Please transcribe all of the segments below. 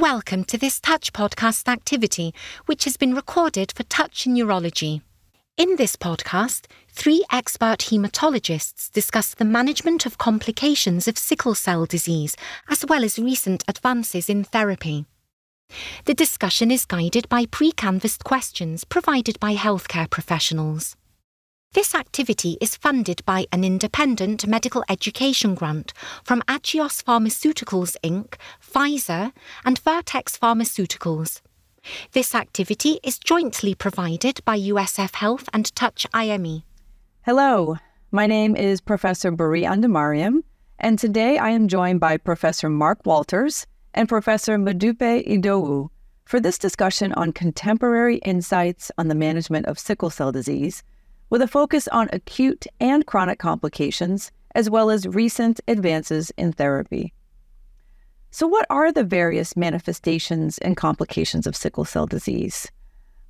Welcome to this Touch podcast activity, which has been recorded for Touch Neurology. In this podcast, three expert haematologists discuss the management of complications of sickle cell disease, as well as recent advances in therapy. The discussion is guided by pre canvassed questions provided by healthcare professionals. This activity is funded by an independent medical education grant from Agios Pharmaceuticals Inc., Pfizer, and Vertex Pharmaceuticals. This activity is jointly provided by USF Health and Touch IME. Hello, my name is Professor Biree Andemariam, and today I am joined by Professor Mark Walters and Professor Modupe Idowu for this discussion on contemporary insights on the management of sickle cell disease with a focus on acute and chronic complications, as well as recent advances in therapy. So, what are the various manifestations and complications of sickle cell disease?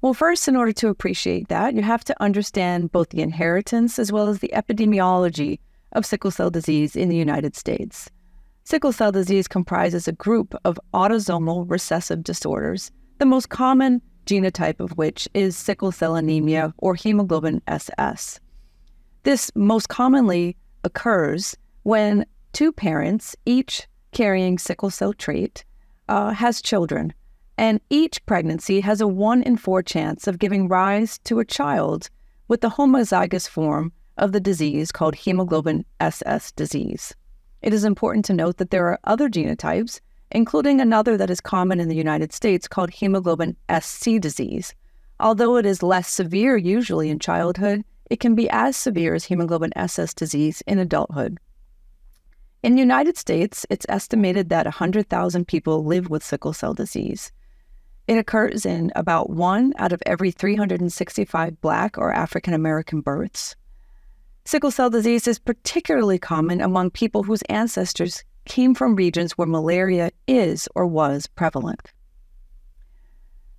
Well, first, in order to appreciate that, you have to understand both the inheritance as well as the epidemiology of sickle cell disease in the United States. Sickle cell disease comprises a group of autosomal recessive disorders, the most common genotype of which is sickle cell anemia or hemoglobin SS. This most commonly occurs when two parents, each carrying sickle cell trait, uh, has children, and each pregnancy has a 1 in 4 chance of giving rise to a child with the homozygous form of the disease called hemoglobin SS disease. It is important to note that there are other genotypes including another that is common in the United States called hemoglobin SC disease. Although it is less severe usually in childhood, it can be as severe as hemoglobin SS disease in adulthood. In the United States, it's estimated that 100,000 people live with sickle cell disease. It occurs in about one out of every 365 Black or African American births. Sickle cell disease is particularly common among people whose ancestors came from regions where malaria is or was prevalent.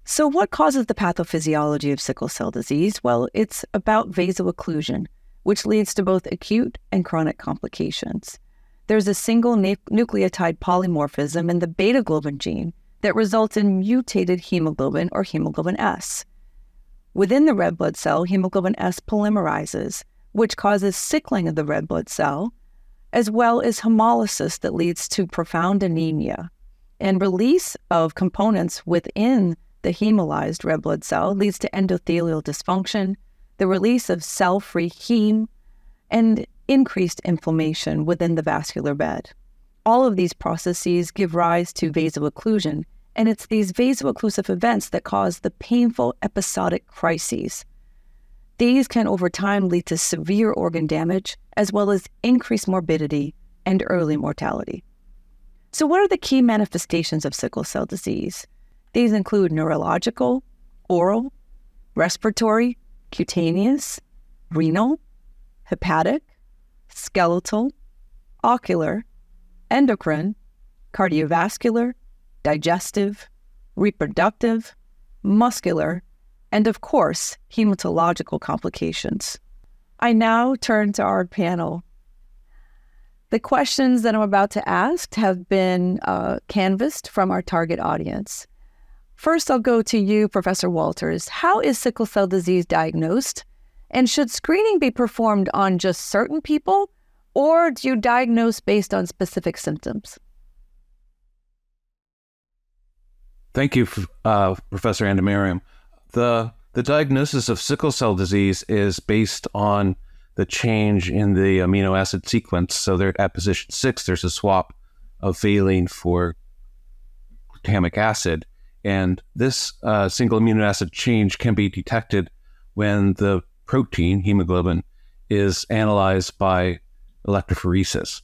So, what causes the pathophysiology of sickle cell disease? Well, it's about vaso-occlusion, which leads to both acute and chronic complications. There's a single nucleotide polymorphism in the beta globin gene that results in mutated hemoglobin or hemoglobin S. Within the red blood cell, hemoglobin S polymerizes, which causes sickling of the red blood cell, as well as hemolysis that leads to profound anemia. And release of components within the hemolyzed red blood cell leads to endothelial dysfunction, the release of cell free heme, and increased inflammation within the vascular bed. All of these processes give rise to vaso-occlusion, and it's these vaso-occlusive events that cause the painful episodic crises these can over time lead to severe organ damage, as well as increased morbidity and early mortality. So, what are the key manifestations of sickle cell disease? These include neurological, oral, respiratory, cutaneous, renal, hepatic, skeletal, ocular, endocrine, cardiovascular, digestive, reproductive, muscular, and of course, hematological complications. I now turn to our panel. The questions that I'm about to ask have been uh, canvassed from our target audience. First, I'll go to you, Professor Walters. How is sickle cell disease diagnosed? And should screening be performed on just certain people, or do you diagnose based on specific symptoms? Thank you, uh, Professor Andemariam the the diagnosis of sickle cell disease is based on the change in the amino acid sequence. So there at position six, there's a swap of valine for glutamic acid, and this uh, single amino acid change can be detected when the protein hemoglobin is analyzed by electrophoresis.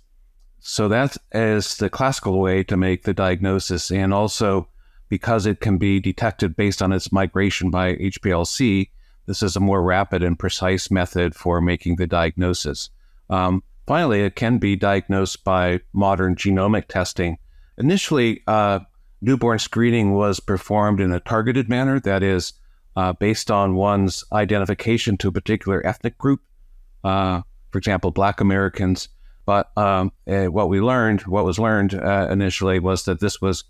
So that is the classical way to make the diagnosis, and also because it can be detected based on its migration by HPLC, this is a more rapid and precise method for making the diagnosis. Um, finally, it can be diagnosed by modern genomic testing. Initially, uh, newborn screening was performed in a targeted manner, that is, uh, based on one's identification to a particular ethnic group, uh, for example, Black Americans. But um, eh, what we learned, what was learned uh, initially, was that this was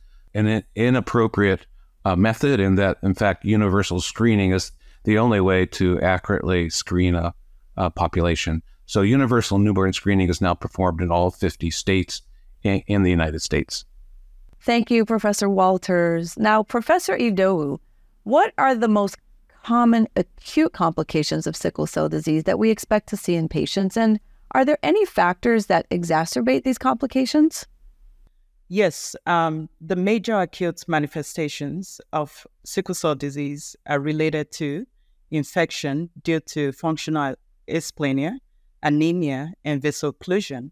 an inappropriate uh, method, and that in fact universal screening is the only way to accurately screen a, a population. So universal newborn screening is now performed in all 50 states in, in the United States. Thank you, Professor Walters. Now, Professor Idowu, what are the most common acute complications of sickle cell disease that we expect to see in patients? And are there any factors that exacerbate these complications? Yes, um, the major acute manifestations of sickle cell disease are related to infection due to functional asplenia, anemia, and vaso-occlusion.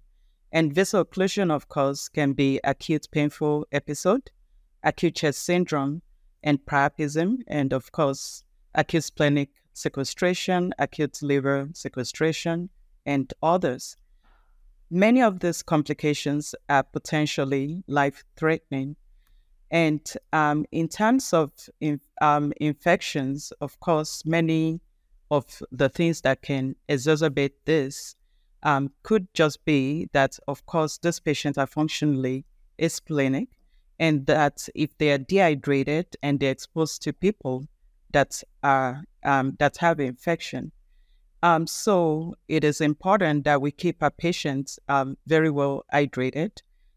And vaso-occlusion, of course, can be acute painful episode, acute chest syndrome, and priapism, and of course, acute splenic sequestration, acute liver sequestration, and others. Many of these complications are potentially life threatening. And um, in terms of in, um, infections, of course, many of the things that can exacerbate this um, could just be that, of course, these patients are functionally asplenic, and that if they are dehydrated and they're exposed to people that are um, that have infection, um, so it is important that we keep our patients um, very well hydrated,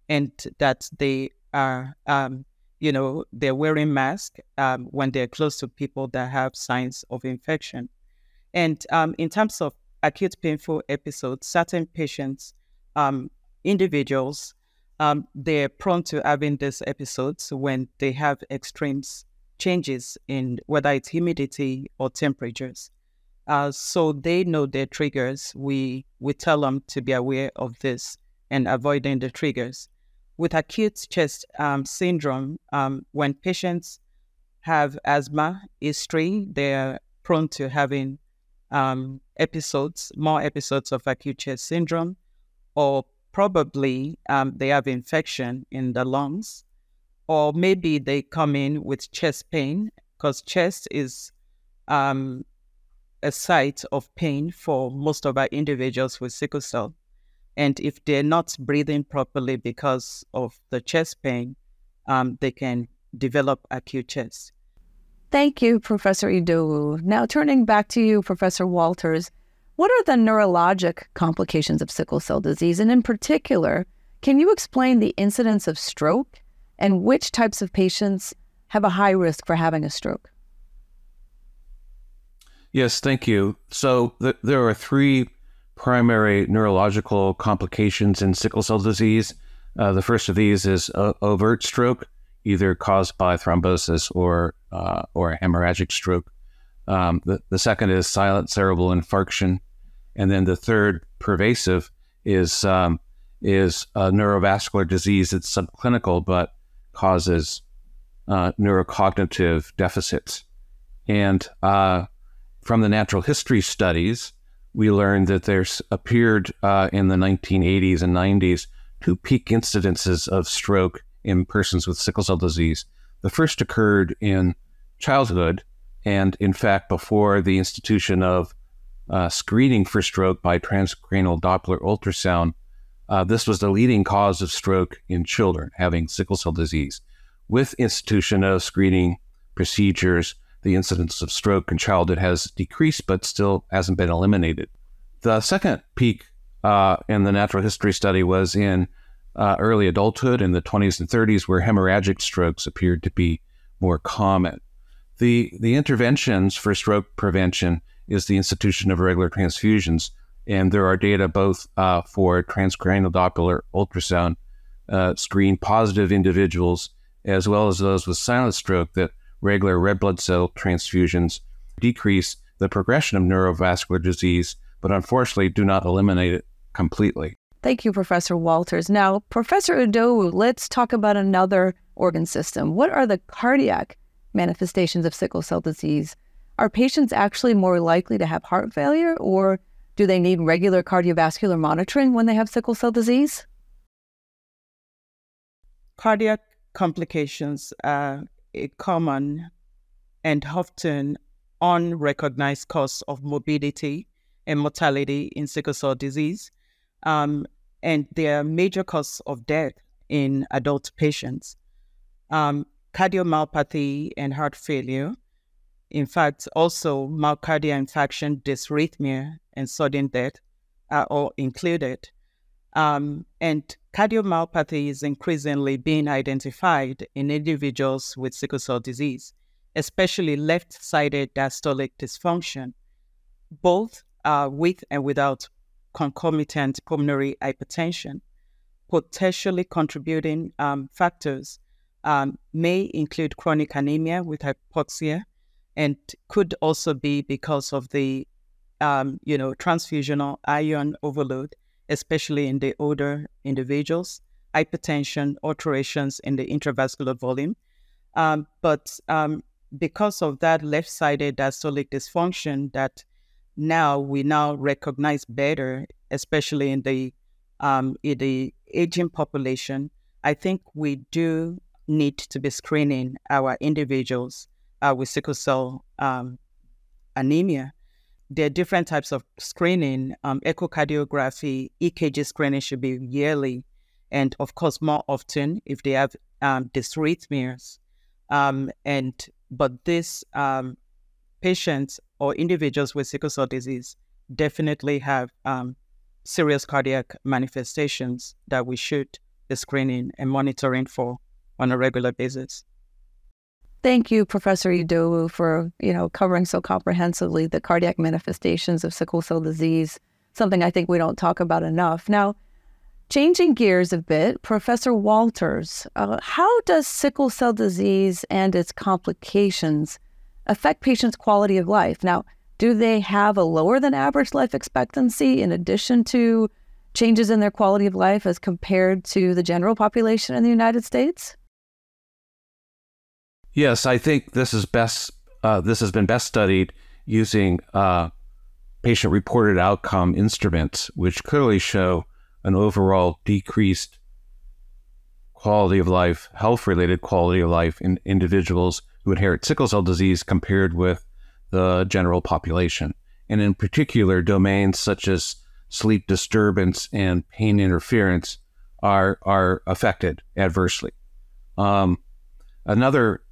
and that they are, um, you know, they're wearing masks um, when they're close to people that have signs of infection. And um, in terms of acute painful episodes, certain patients, um, individuals, they're prone to having these episodes when they have extremes changes in whether it's humidity or temperatures. Uh, so they know their triggers. We we tell them to be aware of this and avoiding the triggers. With acute chest um, syndrome, um, when patients have asthma history, they're prone to having um, episodes, more episodes of acute chest syndrome, or probably um, they have infection in the lungs, or maybe they come in with chest pain because chest is um, a site of pain for most of our individuals with sickle cell. And if they're not breathing properly because of the chest pain, um, they can develop acute chest. Thank you, Professor Idowu. Now, turning back to you, Professor Walters, what are the neurologic complications of sickle cell disease? And in particular, can you explain the incidence of stroke and which types of patients have a high risk for having a stroke? Yes, thank you. So th- there are three primary neurological complications in sickle cell disease. Uh, the first of these is uh, overt stroke, either caused by thrombosis or uh, or hemorrhagic stroke. Um, the, the second is silent cerebral infarction, and then the third, pervasive, is um, is a neurovascular disease. that's subclinical but causes uh, neurocognitive deficits, and uh, from the natural history studies, we learned that there's appeared uh, in the 1980s and 90s two peak incidences of stroke in persons with sickle cell disease. The first occurred in childhood, and in fact, before the institution of uh, screening for stroke by transcranial Doppler ultrasound, uh, this was the leading cause of stroke in children having sickle cell disease. With institution of screening procedures, the incidence of stroke in childhood has decreased, but still hasn't been eliminated. The second peak uh, in the natural history study was in uh, early adulthood in the 20s and 30s, where hemorrhagic strokes appeared to be more common. The, the interventions for stroke prevention is the institution of regular transfusions, and there are data both uh, for transcranial Doppler ultrasound uh, screen positive individuals as well as those with silent stroke that regular red blood cell transfusions decrease the progression of neurovascular disease, but unfortunately do not eliminate it completely. Thank you, Professor Walters. Now, Professor Idowu, let's talk about another organ system. What are the cardiac manifestations of sickle cell disease? Are patients actually more likely to have heart failure, or do they need regular cardiovascular monitoring when they have sickle cell disease? Cardiac complications are a common and often unrecognized cause of morbidity and mortality in sickle cell disease. Um, and they are major cause of death in adult patients. um, cardiomyopathy and heart failure. In fact, also myocardial infarction, dysrhythmia, and sudden death are all included. Um, and cardiomyopathy is increasingly being identified in individuals with sickle cell disease, especially left sided diastolic dysfunction, both uh, with and without concomitant pulmonary hypertension. Potentially contributing um, factors um, may include chronic anemia with hypoxia and could also be because of the um, you know transfusional iron overload especially in the older individuals, hypertension, alterations in the intravascular volume. Um, but um, because of that left sided diastolic dysfunction that now we now recognize better, especially in the um, in the aging population, I think we do need to be screening our individuals uh, with sickle cell um, anemia there are different types of screening. Um, echocardiography, EKG screening should be yearly, and of course more often if they have um, dysrhythmias. Um, and but these um, patients or individuals with sickle cell disease definitely have um, serious cardiac manifestations that we should be screening and monitoring for on a regular basis. Thank you, Professor Idowu, for you know covering so comprehensively the cardiac manifestations of sickle cell disease. Something I think we don't talk about enough. Now, changing gears a bit, Professor Walters, uh, how does sickle cell disease and its complications affect patients' quality of life? Now, do they have a lower than average life expectancy in addition to changes in their quality of life as compared to the general population in the United States? Yes, I think this is best. Uh, this has been best studied using uh, patient-reported outcome instruments, which clearly show an overall decreased quality of life, health-related quality of life in individuals who inherit sickle cell disease compared with the general population, and in particular, domains such as sleep disturbance and pain interference are are affected adversely. Um, another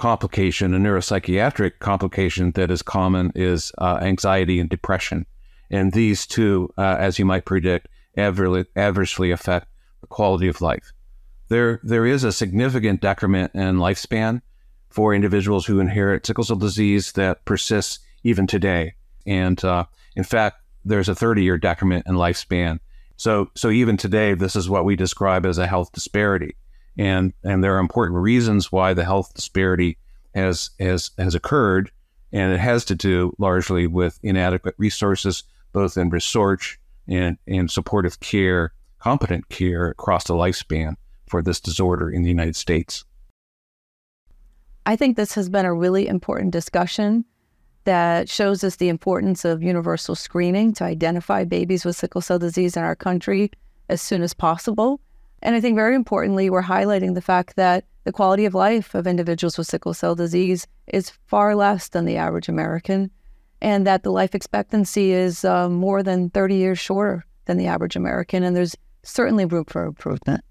complication, a neuropsychiatric complication that is common is uh, anxiety and depression. And these two, uh, as you might predict, adver- adversely affect the quality of life. There, there is a significant decrement in lifespan for individuals who inherit sickle cell disease that persists even today. And uh, in fact, there's a 30 year decrement in lifespan. So, so even today, this is what we describe as a health disparity and and there are important reasons why the health disparity has has has occurred, and it has to do largely with inadequate resources, both in research and and supportive care, competent care across the lifespan for this disorder in the United States. I think this has been a really important discussion that shows us the importance of universal screening to identify babies with sickle cell disease in our country as soon as possible and I think very importantly, we're highlighting the fact that the quality of life of individuals with sickle cell disease is far less than the average American, and that the life expectancy is uh, more than 30 years shorter than the average American, and there's certainly room for improvement.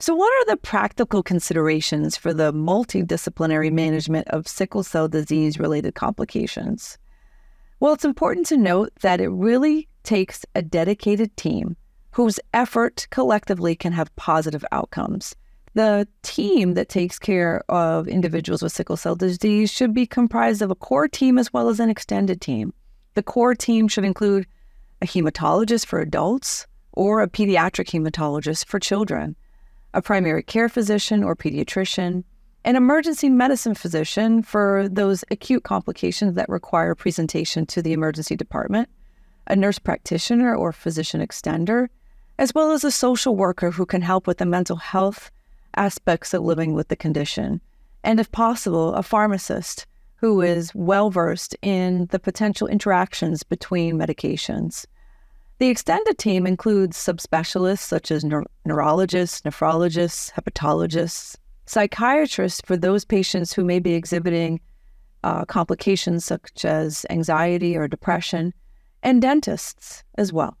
So, what are the practical considerations for the multidisciplinary management of sickle cell disease related complications? Well, it's important to note that it really takes a dedicated team whose effort collectively can have positive outcomes. The team that takes care of individuals with sickle cell disease should be comprised of a core team as well as an extended team. The core team should include a hematologist for adults or a pediatric hematologist for children, a primary care physician or pediatrician, an emergency medicine physician for those acute complications that require presentation to the emergency department, a nurse practitioner or physician extender, as well as a social worker who can help with the mental health aspects of living with the condition, and if possible, a pharmacist who is well versed in the potential interactions between medications. The extended team includes subspecialists such as neur- neurologists, nephrologists, hepatologists, psychiatrists for those patients who may be exhibiting uh, complications such as anxiety or depression, and dentists as well.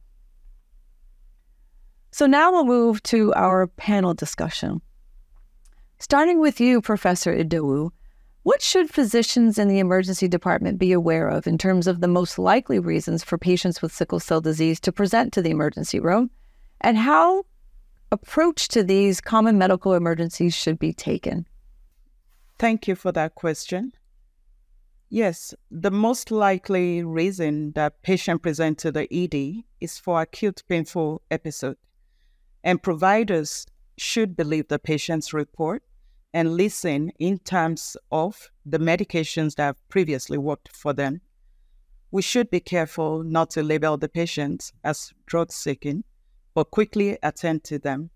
So now we'll move to our panel discussion. Starting with you, Professor Idowu, what should physicians in the emergency department be aware of in terms of the most likely reasons for patients with sickle cell disease to present to the emergency room? And how approach to these common medical emergencies should be taken? Thank you for that question. Yes, the most likely reason that patient present to the ED is for acute painful episode. And providers should believe the patient's report and listen in terms of the medications that have previously worked for them. We should be careful not to label the patients as drug seeking, but quickly attend to them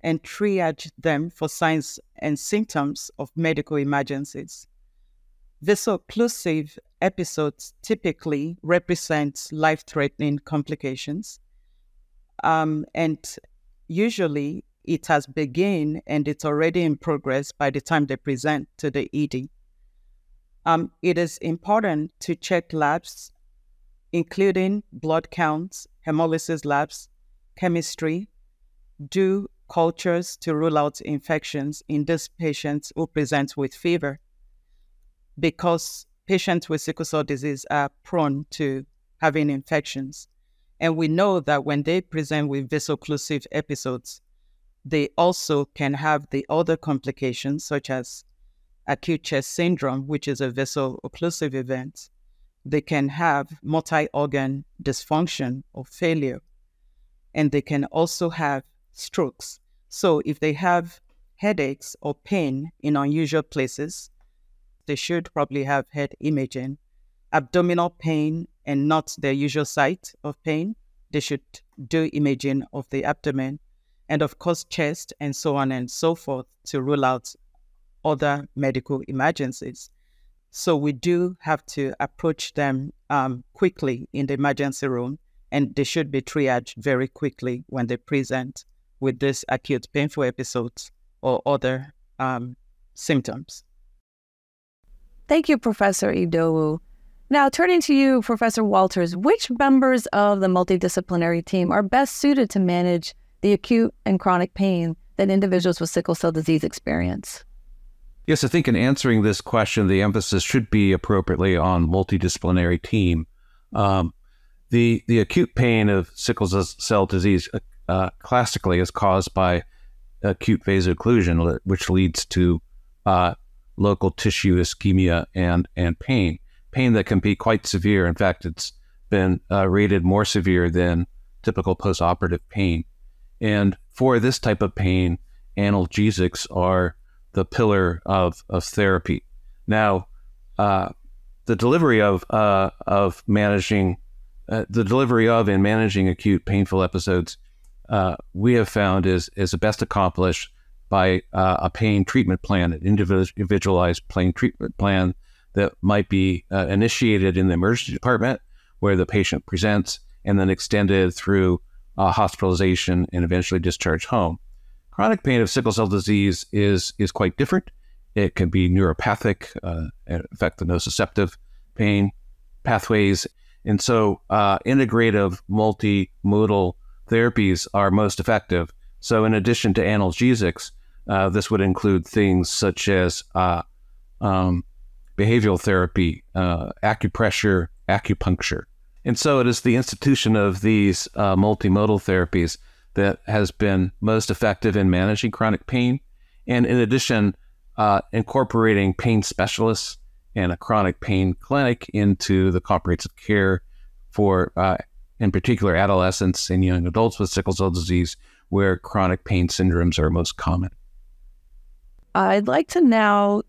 and triage them for signs and symptoms of medical emergencies. Vaso-occlusive episodes typically represent life threatening complications. Um, and usually it has begun and it's already in progress by the time they present to the ED. Um, it is important to check labs, including blood counts, hemolysis labs, chemistry, do cultures to rule out infections in these patients who present with fever, because patients with sickle cell disease are prone to having infections. And we know that when they present with vaso-occlusive episodes, they also can have the other complications, such as acute chest syndrome, which is a vaso-occlusive event. They can have multi organ dysfunction or failure. And they can also have strokes. So, if they have headaches or pain in unusual places, they should probably have head imaging. Abdominal pain and not their usual site of pain, they should do imaging of the abdomen and of course chest and so on and so forth to rule out other medical emergencies. So we do have to approach them um, quickly in the emergency room, and they should be triaged very quickly when they present with these acute painful episodes or other um, symptoms. Thank you, Professor Idowu. Now, turning to you, Professor Walters, which members of the multidisciplinary team are best suited to manage the acute and chronic pain that individuals with sickle cell disease experience? Yes, I think in answering this question, the emphasis should be appropriately on multidisciplinary team. Um, the the acute pain of sickle cell disease uh, uh classically is caused by acute vaso-occlusion, which leads to uh, local tissue ischemia and and pain. Pain that can be quite severe. In fact, it's been uh, rated more severe than typical postoperative pain. And for this type of pain, analgesics are the pillar of, of therapy. Now, uh, the delivery of uh, of managing uh, the delivery of and managing acute painful episodes, uh, we have found is is best accomplished by uh, a pain treatment plan, an individualized pain treatment plan that might be uh, initiated in the emergency department where the patient presents and then extended through uh, hospitalization, and eventually discharge home. Chronic pain of sickle cell disease is is quite different. It can be neuropathic, uh, affect the nociceptive pain pathways, and so uh, integrative multimodal therapies are most effective. So, in addition to analgesics, uh, this would include things such as uh, um, behavioral therapy, uh, acupressure, acupuncture, and so it is the institution of these uh, multimodal therapies that has been most effective in managing chronic pain. And in addition, uh, incorporating pain specialists and a chronic pain clinic into the comprehensive care for, uh, in particular, adolescents and young adults with sickle cell disease, where chronic pain syndromes are most common. I'd like to now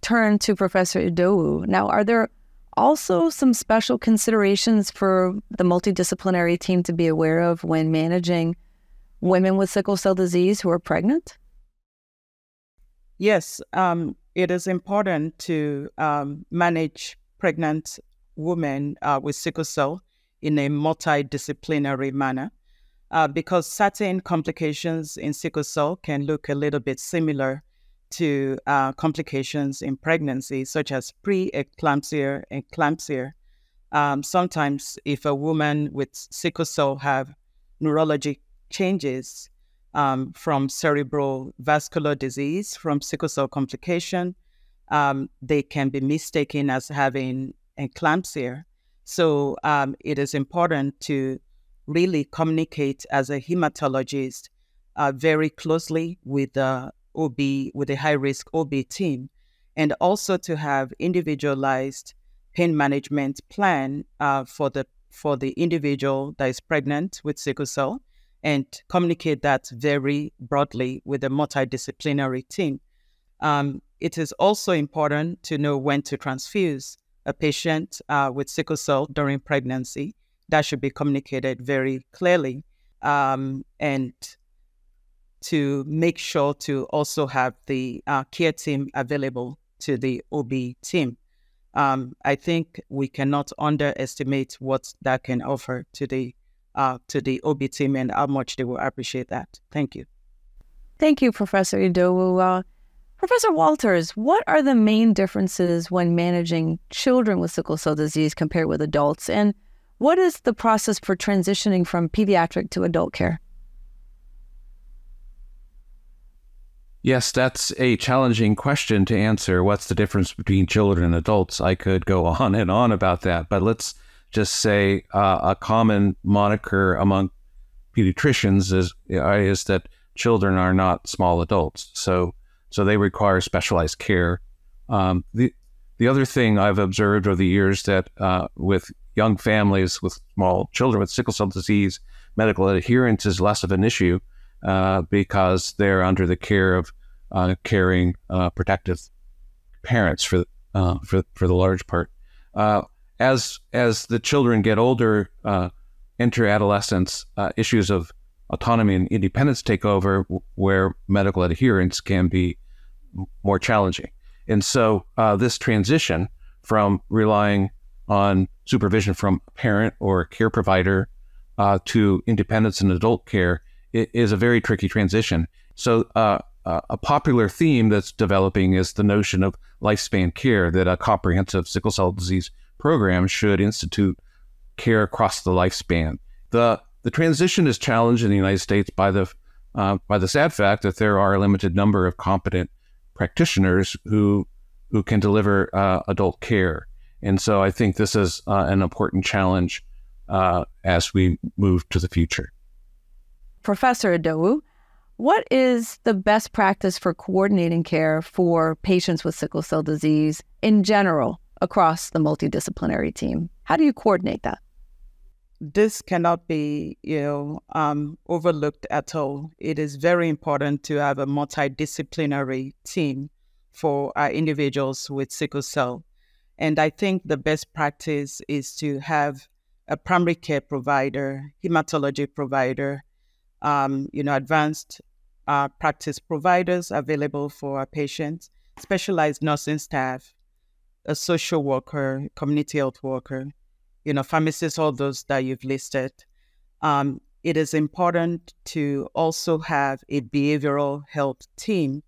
turn to Professor Idowu. Now, are there also some special considerations for the multidisciplinary team to be aware of when managing women with sickle cell disease who are pregnant? Yes, um, it is important to um, manage pregnant women uh, with sickle cell in a multidisciplinary manner uh, because certain complications in sickle cell can look a little bit similar to uh, complications in pregnancy, such as pre-eclampsia and eclampsia. Um, sometimes, if a woman with sickle cell have neurologic changes, um, from cerebral vascular disease, from sickle cell complication. Um, they can be mistaken as having eclampsia. So um, it is important to really communicate as a hematologist uh, very closely with the OB, with a high risk OB team, and also to have individualized pain management plan uh, for the for the individual that is pregnant with sickle cell and communicate that very broadly with a multidisciplinary team. Um, it is also important to know when to transfuse a patient uh, with sickle cell during pregnancy. That should be communicated very clearly. Um, and to make sure to also have the uh, care team available to the OB team. Um, I think we cannot underestimate what that can offer to the uh, to the OB team and how much they will appreciate that. Thank you. Thank you, Professor Idowu. Uh, Professor Walters, what are the main differences when managing children with sickle cell disease compared with adults? And what is the process for transitioning from pediatric to adult care? Yes, that's a challenging question to answer. What's the difference between children and adults? I could go on and on about that, but let's just say uh, a common moniker among pediatricians is is that children are not small adults, so so they require specialized care. Um, the the other thing I've observed over the years that uh, with young families with small children with sickle cell disease, medical adherence is less of an issue uh, because they're under the care of uh, caring, uh, protective parents for uh, for for the large part. Uh, as as the children get older, uh, enter adolescence, uh, issues of autonomy and independence take over, where medical adherence can be more challenging. And so, uh, this transition from relying on supervision from a parent or a care provider uh, to independence in adult care is a very tricky transition. So, uh, a popular theme that's developing is the notion of lifespan care, that a comprehensive sickle cell disease program should institute care across the lifespan. The the transition is challenged in the United States by the uh, by the sad fact that there are a limited number of competent practitioners who who can deliver uh, adult care, and so I think this is uh, an important challenge uh, as we move to the future. Professor Idowu, what is the best practice for coordinating care for patients with sickle cell disease in general across the multidisciplinary team? How do you coordinate that? This cannot be, you know, um, overlooked at all. It is very important to have a multidisciplinary team for our individuals with sickle cell. And I think the best practice is to have a primary care provider, hematology provider, um, you know, advanced practice providers available for our patients, specialized nursing staff, a social worker, community health worker, you know, pharmacists, all those that you've listed. Um, it is important to also have a behavioral health team.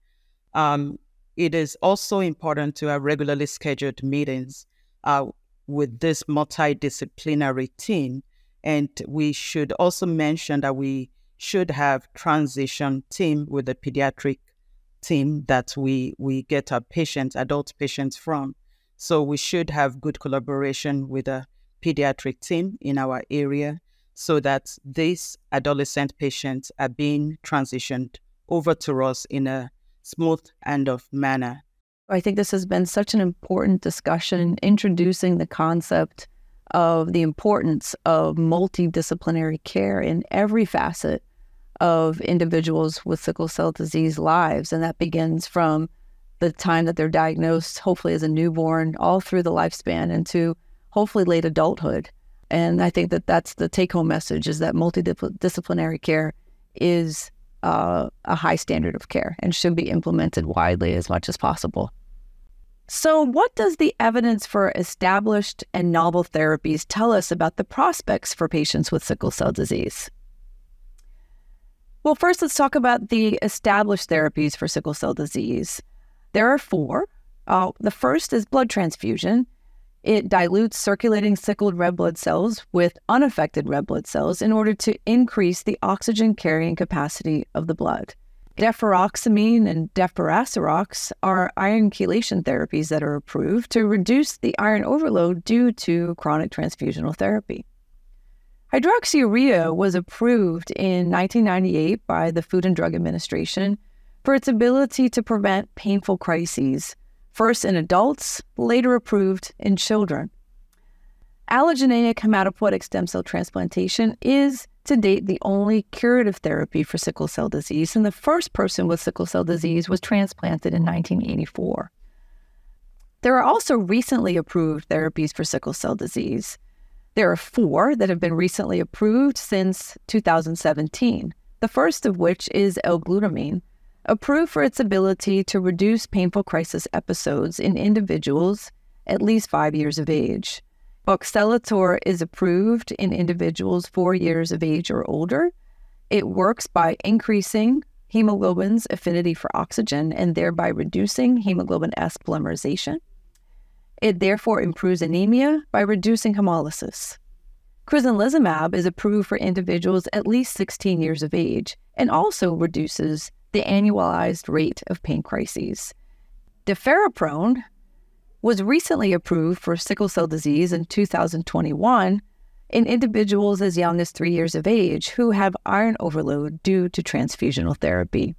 Um, it is also important to have regularly scheduled meetings uh, with this multidisciplinary team. And we should also mention that we should have transition team with the pediatric team that we, we get our patients, adult patients from. So we should have good collaboration with a pediatric team in our area so that these adolescent patients are being transitioned over to us in a smooth and of manner. I think this has been such an important discussion introducing the concept of the importance of multidisciplinary care in every facet of individuals with sickle cell disease lives. And that begins from the time that they're diagnosed, hopefully as a newborn, all through the lifespan into hopefully late adulthood. And I think that that's the take home message is that multidisciplinary care is uh, a high standard of care and should be implemented widely as much as possible. So, what does the evidence for established and novel therapies tell us about the prospects for patients with sickle cell disease? Well, first, let's talk about the established therapies for sickle cell disease. There are four. Uh, the first is blood transfusion. It dilutes circulating sickled red blood cells with unaffected red blood cells in order to increase the oxygen carrying capacity of the blood. Deferoxamine and Deferasirox are iron chelation therapies that are approved to reduce the iron overload due to chronic transfusional therapy. Hydroxyurea was approved in 1998 by the Food and Drug Administration for its ability to prevent painful crises, first in adults, later approved in children. Allogeneic hematopoietic stem cell transplantation is to date the only curative therapy for sickle cell disease, and the first person with sickle cell disease was transplanted in 1984. There are also recently approved therapies for sickle cell disease. There are four that have been recently approved since 2017, the first of which is L-glutamine, approved for its ability to reduce painful crisis episodes in individuals at least five years of age. Voxelotor is approved in individuals four years of age or older. It works by increasing hemoglobin's affinity for oxygen and thereby reducing hemoglobin S polymerization. It therefore improves anemia by reducing hemolysis. Crizanlizumab is approved for individuals at least 16 years of age and also reduces the annualized rate of pain crises. Deferiprone was recently approved for sickle cell disease in 2021 in individuals as young as three years of age who have iron overload due to transfusional therapy.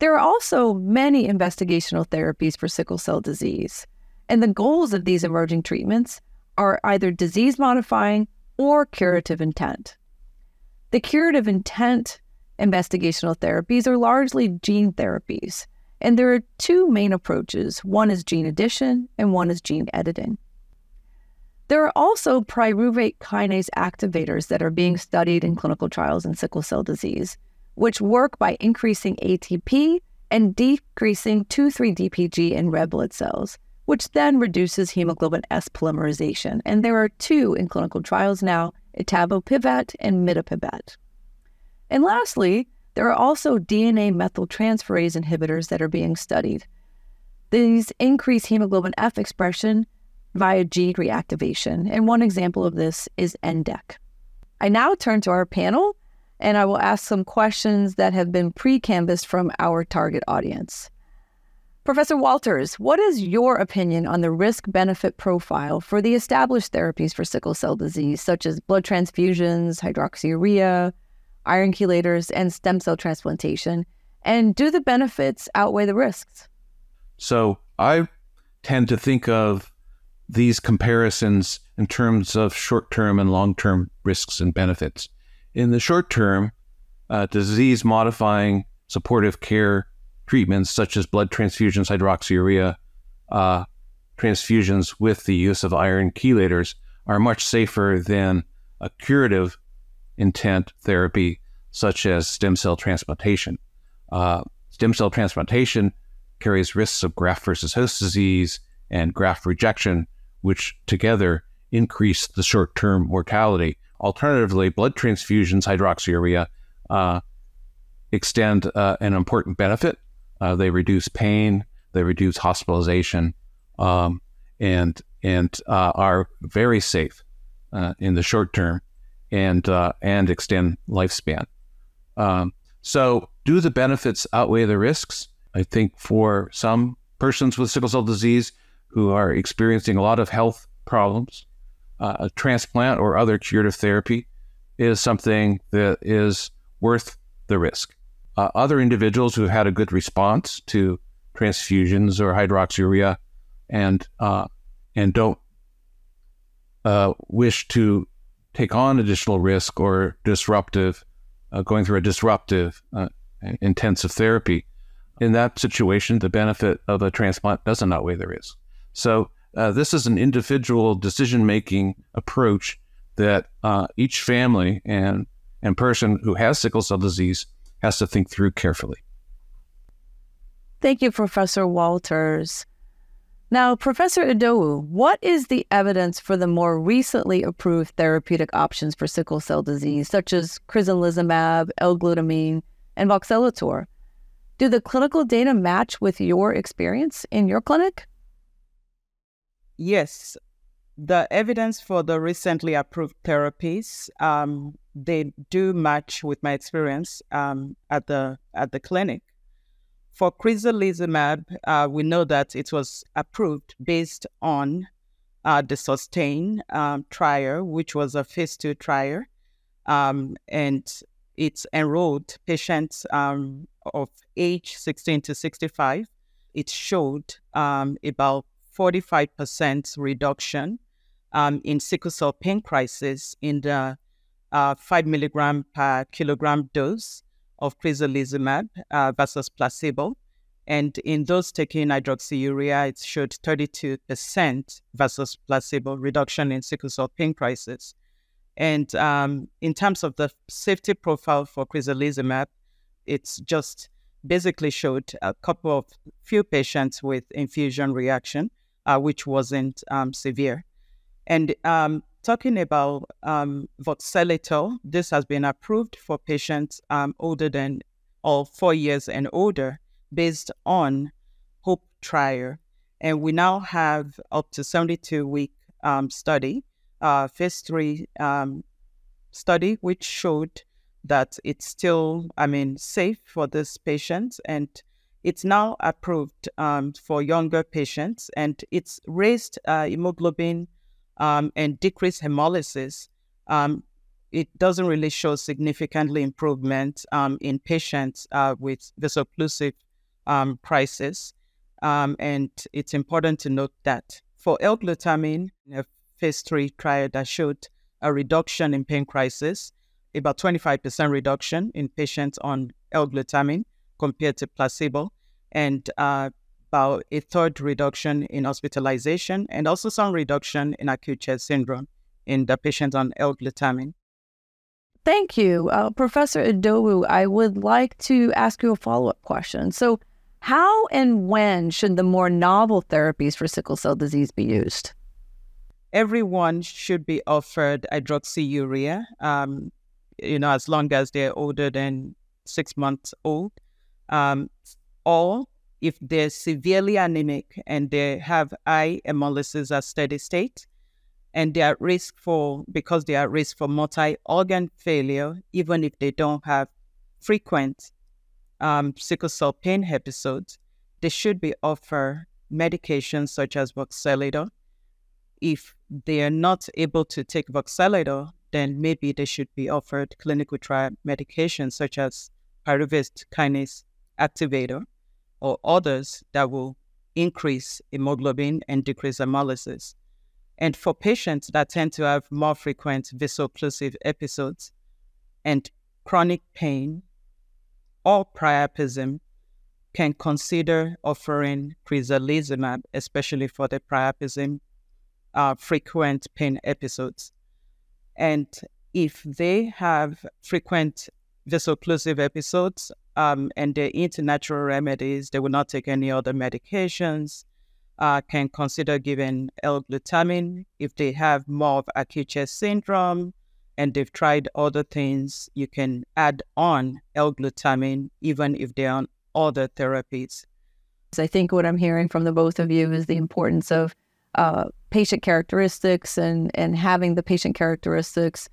There are also many investigational therapies for sickle cell disease, and the goals of these emerging treatments are either disease modifying or curative intent. The curative intent investigational therapies are largely gene therapies and there are two main approaches one is gene addition, and one is gene editing. There are also pyruvate kinase activators that are being studied in clinical trials in sickle cell disease, which work by increasing ATP and decreasing 2,3-DPG in red blood cells, which then reduces hemoglobin S polymerization. And there are two in clinical trials now, etavopivat and mitapivat. And lastly, there are also DNA methyltransferase inhibitors that are being studied. These increase hemoglobin F expression via gene reactivation, and one example of this is NDEC. I now turn to our panel, and I will ask some questions that have been pre canvassed from our target audience. Professor Walters, what is your opinion on the risk benefit profile for the established therapies for sickle cell disease, such as blood transfusions, hydroxyurea, iron chelators, and stem cell transplantation? And do the benefits outweigh the risks? So I tend to think of these comparisons in terms of short term and long term risks and benefits. In the short term, uh, disease modifying supportive care treatments such as blood transfusions, hydroxyurea, uh, transfusions with the use of iron chelators are much safer than a curative intent therapy, such as stem cell transplantation. Uh, stem cell transplantation carries risks of graft versus host disease and graft rejection, which together increase the short term mortality. Alternatively, blood transfusions, hydroxyurea, uh, extend uh, an important benefit. Uh, they reduce pain, they reduce hospitalization, um, and and uh, are very safe uh, in the short term and uh, and extend lifespan. Um, so, do the benefits outweigh the risks? I think for some persons with sickle cell disease who are experiencing a lot of health problems, uh, a transplant or other curative therapy is something that is worth the risk. Uh, other individuals who have had a good response to transfusions or hydroxyurea and uh, and don't uh, wish to take on additional risk or disruptive, uh, going through a disruptive uh, intensive therapy, in that situation, the benefit of a transplant doesn't outweigh the risk. So uh, this is an individual decision making approach that uh, each family and and person who has sickle cell disease has to think through carefully. Thank you, Professor Walters. Now, Professor Idowu, what is the evidence for the more recently approved therapeutic options for sickle cell disease, such as crizanlizumab, L-glutamine, and voxelotor? Do the clinical data match with your experience in your clinic? Yes, the evidence for the recently approved therapies um, they do match with my experience um, at the at the clinic. For crizanlizumab, uh, we know that it was approved based on uh, the SUSTAIN um, trial, which was a phase two trial, um, and it's enrolled patients um, of age 16 to 65. It showed um, about 45% reduction um, in sickle cell pain crisis in the uh, 5 milligram per kilogram dose of crizanlizumab uh, versus placebo. And in those taking hydroxyurea, it showed 32% versus placebo reduction in sickle cell pain crisis. And um, in terms of the safety profile for crizanlizumab, it's just basically showed a couple of few patients with infusion reaction, uh, which wasn't um, severe. And um, talking about um, this has been approved for patients um, older than or four years and older based on HOPE trial. And we now have up to 72 week um, study, uh, phase three um, study, which showed that it's still, I mean, safe for this patient and it's now approved um, for younger patients and it's raised uh, hemoglobin um, and decreased hemolysis, um, it doesn't really show significantly improvement um, in patients uh, with vaso-occlusive um, crisis. Um, and it's important to note that for L-glutamine, a phase three trial that showed a reduction in pain crisis, about 25% reduction in patients on L-glutamine compared to placebo, and uh, about a third reduction in hospitalization and also some reduction in acute chest syndrome in the patients on L-glutamine. Thank you. Uh, Professor Idowu, I would like to ask you a follow up question. So, how and when should the more novel therapies for sickle cell disease be used? Everyone should be offered hydroxyurea, um, you know, as long as they're older than six months old, um, or if they're severely anemic and they have high hemolysis at steady state, and they are at risk for because they are at risk for multi-organ failure, even if they don't have frequent um, sickle cell pain episodes, they should be offered medications such as voxelotor. If they are not able to take voxelotor, then maybe they should be offered clinical trial medications such as pyruvate kinase activator or others that will increase hemoglobin and decrease hemolysis. And for patients that tend to have more frequent vaso-occlusive episodes and chronic pain or priapism, can consider offering crizanlizumab, especially for the priapism uh, frequent pain episodes. And if they have frequent vaso-occlusive episodes um, and they eat natural remedies, they will not take any other medications, uh, can consider giving L-glutamine. If they have more of chest syndrome and they've tried other things, you can add on L-glutamine even if they're on other therapies. I think what I'm hearing from the both of you is the importance of uh, patient characteristics and, and having the patient characteristics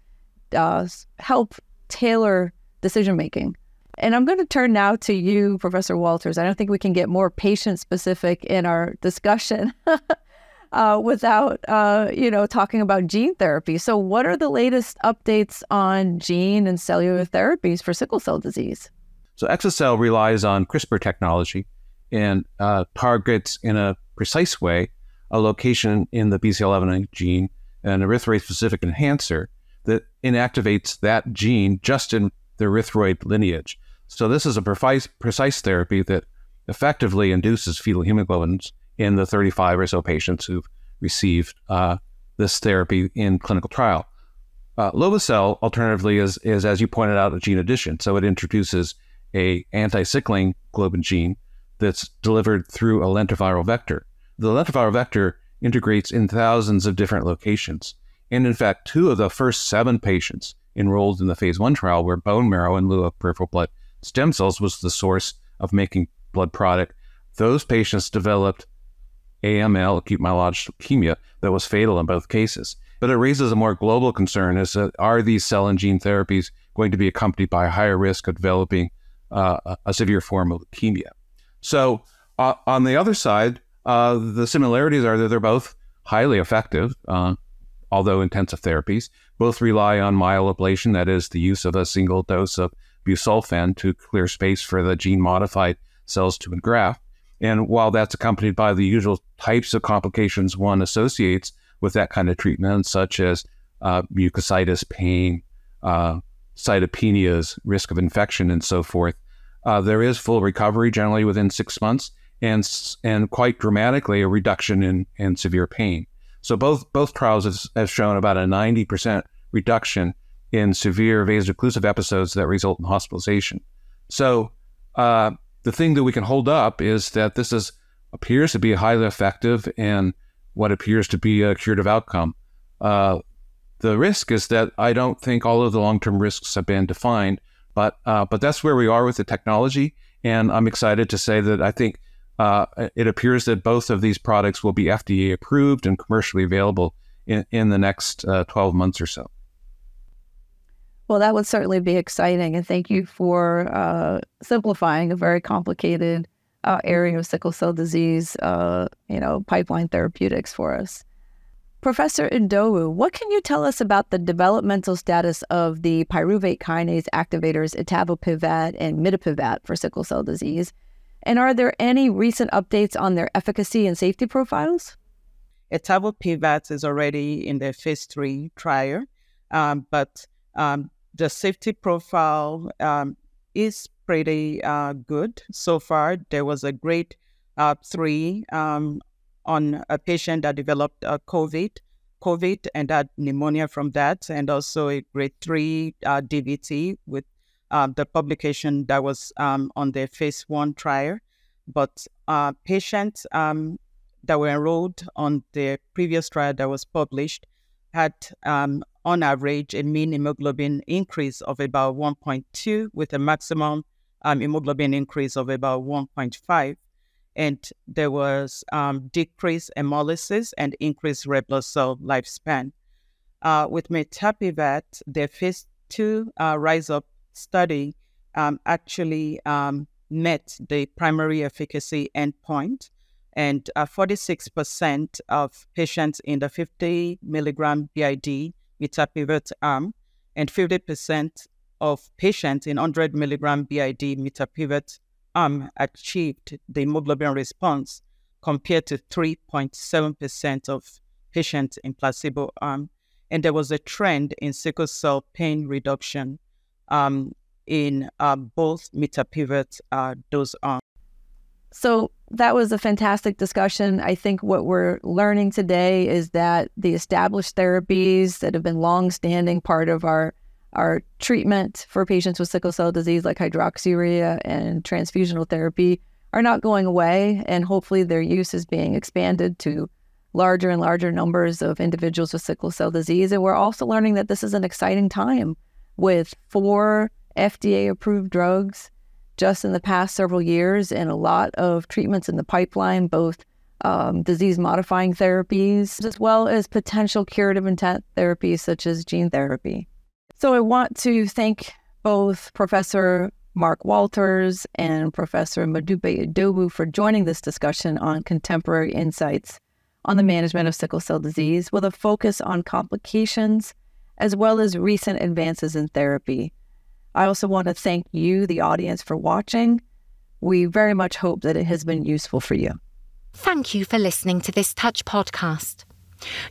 uh, help tailor decision making. And I'm going to turn now to you, Professor Walters. I don't think we can get more patient specific in our discussion uh, without, uh, you know, talking about gene therapy. So, what are the latest updates on gene and cellular therapies for sickle cell disease? So, exa-cel relies on CRISPR technology and uh, targets in a precise way a location in the BCL11 gene, an erythroid specific enhancer that inactivates that gene just in the erythroid lineage. So this is a precise, precise therapy that effectively induces fetal hemoglobins in the 35 or so patients who've received uh, this therapy in clinical trial. Uh, alternatively, is, is, as you pointed out, a gene addition. So it introduces a anti-sickling globin gene that's delivered through a lentiviral vector. The lentiviral vector integrates in thousands of different locations. And in fact, two of the first seven patients enrolled in the phase one trial were bone marrow in lieu of peripheral blood stem cells was the source of making blood product. Those patients developed AML, acute myelogenous leukemia, that was fatal in both cases. But it raises a more global concern: is that are these cell and gene therapies going to be accompanied by a higher risk of developing uh, a severe form of leukemia? So, uh, on the other side, uh, the similarities are that they're both highly effective, uh, although intensive therapies. Both rely on myeloablation, that is, the use of a single dose of busulfan to clear space for the gene modified cells to engraft. And while that's accompanied by the usual types of complications one associates with that kind of treatment, such as uh, mucositis, pain, uh, cytopenias, risk of infection, and so forth, uh, there is full recovery generally within six months, and and quite dramatically a reduction in, in severe pain. So both both trials have, have shown about a ninety percent reduction in severe vaso-occlusive episodes that result in hospitalization. So uh, the thing that we can hold up is that this is appears to be highly effective in what appears to be a curative outcome. Uh, the risk is that I don't think all of the long-term risks have been defined, but uh, but that's where we are with the technology, and I'm excited to say that I think uh, it appears that both of these products will be FDA approved and commercially available in, in the next uh, 12 months or so. Well, that would certainly be exciting. And thank you for uh, simplifying a very complicated uh, area of sickle cell disease, uh, you know, pipeline therapeutics for us. Professor Idowu, what can you tell us about the developmental status of the pyruvate kinase activators etavopivat and mitapivat for sickle cell disease? And are there any recent updates on their efficacy and safety profiles? Etavopivat is already in the phase three trial, um, but um, the safety profile um, is pretty uh, good so far. There was a grade uh, three um, on a patient that developed uh, COVID, COVID and had pneumonia from that, and also a grade three uh, DVT with uh, the publication that was um, on the phase one trial. But uh, patients um, that were enrolled on the previous trial that was published had um, on average, a mean hemoglobin increase of about 1.2 with a maximum um, hemoglobin increase of about 1.5. And there was um, decreased hemolysis and increased red blood cell lifespan. Uh, with mitapivat, the phase two uh, Rise Up study um, actually um, met the primary efficacy endpoint. And uh, 46% of patients in the 50 milligram BID mitapivat arm, and 50% of patients in 100 milligram BID mitapivat arm achieved the hemoglobin response compared to 3.7% of patients in placebo arm. And there was a trend in sickle cell pain reduction um, in uh, both mitapivat uh, dose arms. So that was a fantastic discussion. I think what we're learning today is that the established therapies that have been long-standing part of our our treatment for patients with sickle cell disease, like hydroxyurea and transfusional therapy, are not going away, and hopefully their use is being expanded to larger and larger numbers of individuals with sickle cell disease. And we're also learning that this is an exciting time with four FDA-approved drugs just in the past several years and a lot of treatments in the pipeline, both um, disease modifying therapies as well as potential curative intent therapies such as gene therapy. So I want to thank both Professor Mark Walters and Professor Modupe Idowu for joining this discussion on contemporary insights on the management of sickle cell disease with a focus on complications as well as recent advances in therapy. I also want to thank you, the audience, for watching. We very much hope that it has been useful for you. Thank you for listening to this Touch podcast.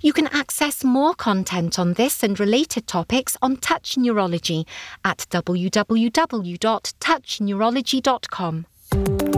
You can access more content on this and related topics on Touch Neurology at www.touchneurology.com.